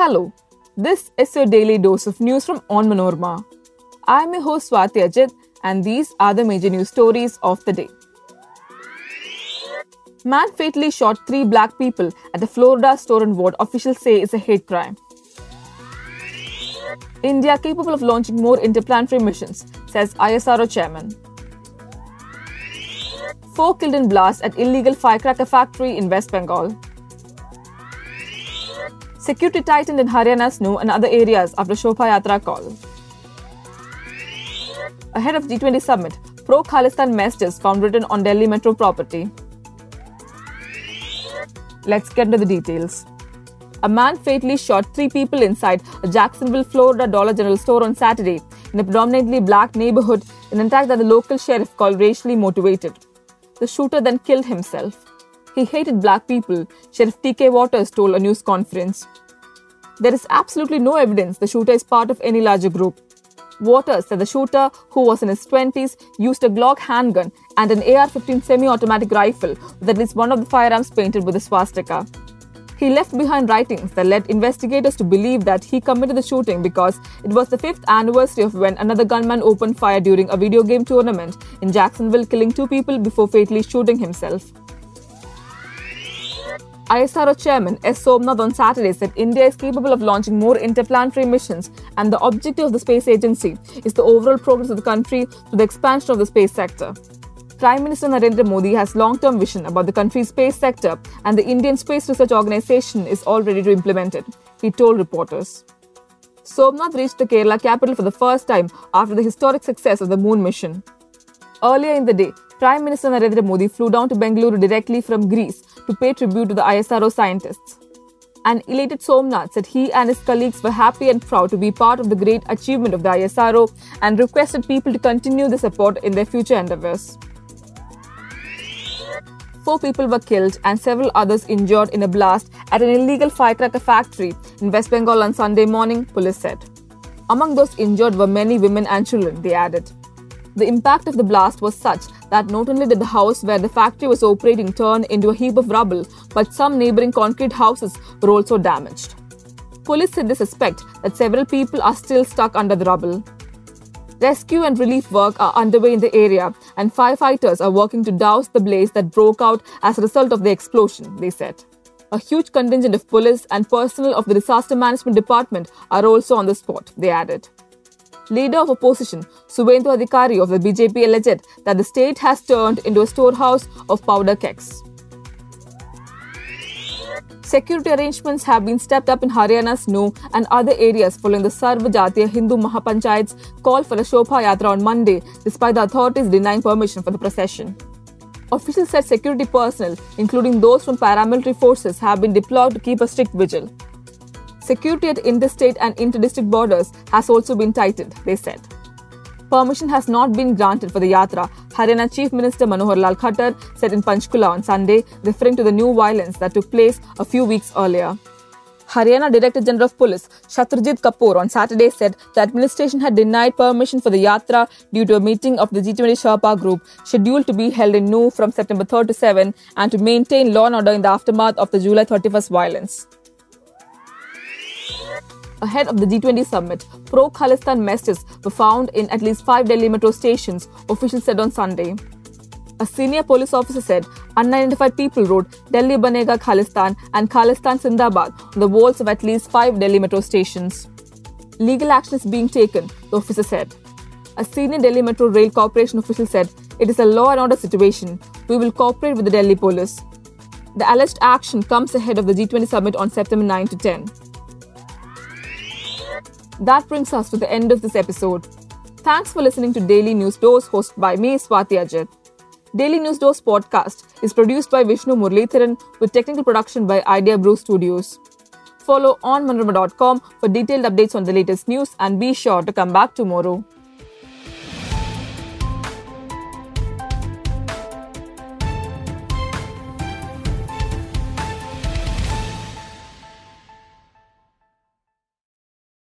Hello, this is your daily dose of news from Onmanorama. I'm your host Swati Ajit, and these are the major news stories of the day. Man fatally shot three black people at a Florida store and what officials say is a hate crime. India capable of launching more interplanetary missions, says ISRO chairman. Four killed in blast at illegal firecracker factory in West Bengal. Security tightened in Haryana's Nuh and other areas after Shobha Yatra call. Ahead of G20 summit, pro Khalistan messages found written on Delhi metro property. Let's get into the details. A man fatally shot three people inside a Jacksonville, Florida Dollar General store on Saturday in a predominantly black neighborhood an attack that the local sheriff called racially motivated. The shooter then killed himself. He hated black people, Sheriff T.K. Waters told a news conference. There is absolutely no evidence the shooter is part of any larger group. Waters said the shooter, who was in his 20s, used a Glock handgun and an AR 15 semi automatic rifle with at least one of the firearms painted with a swastika. He left behind writings that led investigators to believe that he committed the shooting because it was the fifth anniversary of when another gunman opened fire during a video game tournament in Jacksonville, killing two people before fatally shooting himself. ISRO chairman S. Somanath on Saturday said India is capable of launching more interplanetary missions, and the objective of the space agency is the overall progress of the country through the expansion of the space sector. Prime Minister Narendra Modi has long-term vision about the country's space sector, and the Indian Space Research Organization is all ready to implement it, he told reporters. Somanath reached the Kerala capital for the first time after the historic success of the moon mission. Earlier in the day, Prime Minister Narendra Modi flew down to Bengaluru directly from Greece to pay tribute to the ISRO scientists. An elated Somanath said he and his colleagues were happy and proud to be part of the great achievement of the ISRO and requested people to continue the support in their future endeavors. Four people were killed and several others injured in a blast at an illegal firecracker factory in West Bengal on Sunday morning, police said. Among those injured were many women and children, they added. The impact of the blast was such that not only did the house where the factory was operating turn into a heap of rubble, but some neighboring concrete houses were also damaged. Police said they suspect that several people are still stuck under the rubble. Rescue and relief work are underway in the area, and firefighters are working to douse the blaze that broke out as a result of the explosion, they said. A huge contingent of police and personnel of the Disaster Management Department are also on the spot, they added. Leader of opposition Suvendu Adhikari of the BJP alleged that the state has turned into a storehouse of powder kegs. Security arrangements have been stepped up in Haryana's Nuh and other areas following the Sarva Jatiya Hindu Mahapanchayat's call for a Shobha Yatra on Monday, despite the authorities denying permission for the procession. Officials said security personnel, including those from paramilitary forces, have been deployed to keep a strict vigil. Security at interstate and interdistrict borders has also been tightened, they said. Permission has not been granted for the Yatra, Haryana Chief Minister Manohar Lal Khattar said in Panchkula on Sunday, referring to the Nuh violence that took place a few weeks earlier. Haryana Director General of Police Shatrujeet Kapur on Saturday said the administration had denied permission for the Yatra due to a meeting of the G20 Sherpa group scheduled to be held in Nuh from September 3 to 7 and to maintain law and order in the aftermath of the July 31st violence. Ahead of the G20 summit, pro Khalistan messages were found in at least five Delhi metro stations, officials said on Sunday. A senior police officer said unidentified people wrote Delhi Banega Khalistan and Khalistan Zindabad on the walls of at least five Delhi metro stations. Legal action is being taken, the officer said. A senior Delhi Metro Rail Corporation official said, It is a law and order situation. We will cooperate with the Delhi police. The alleged action comes ahead of the G20 summit on September 9 to 10. That brings us to the end of this episode. Thanks for listening to Daily News Dose hosted by me, Swati Ajit. Daily News Dose podcast is produced by Vishnu Murlitharan with technical production by Idea Brew Studios. Follow on for detailed updates on the latest news and be sure to come back tomorrow.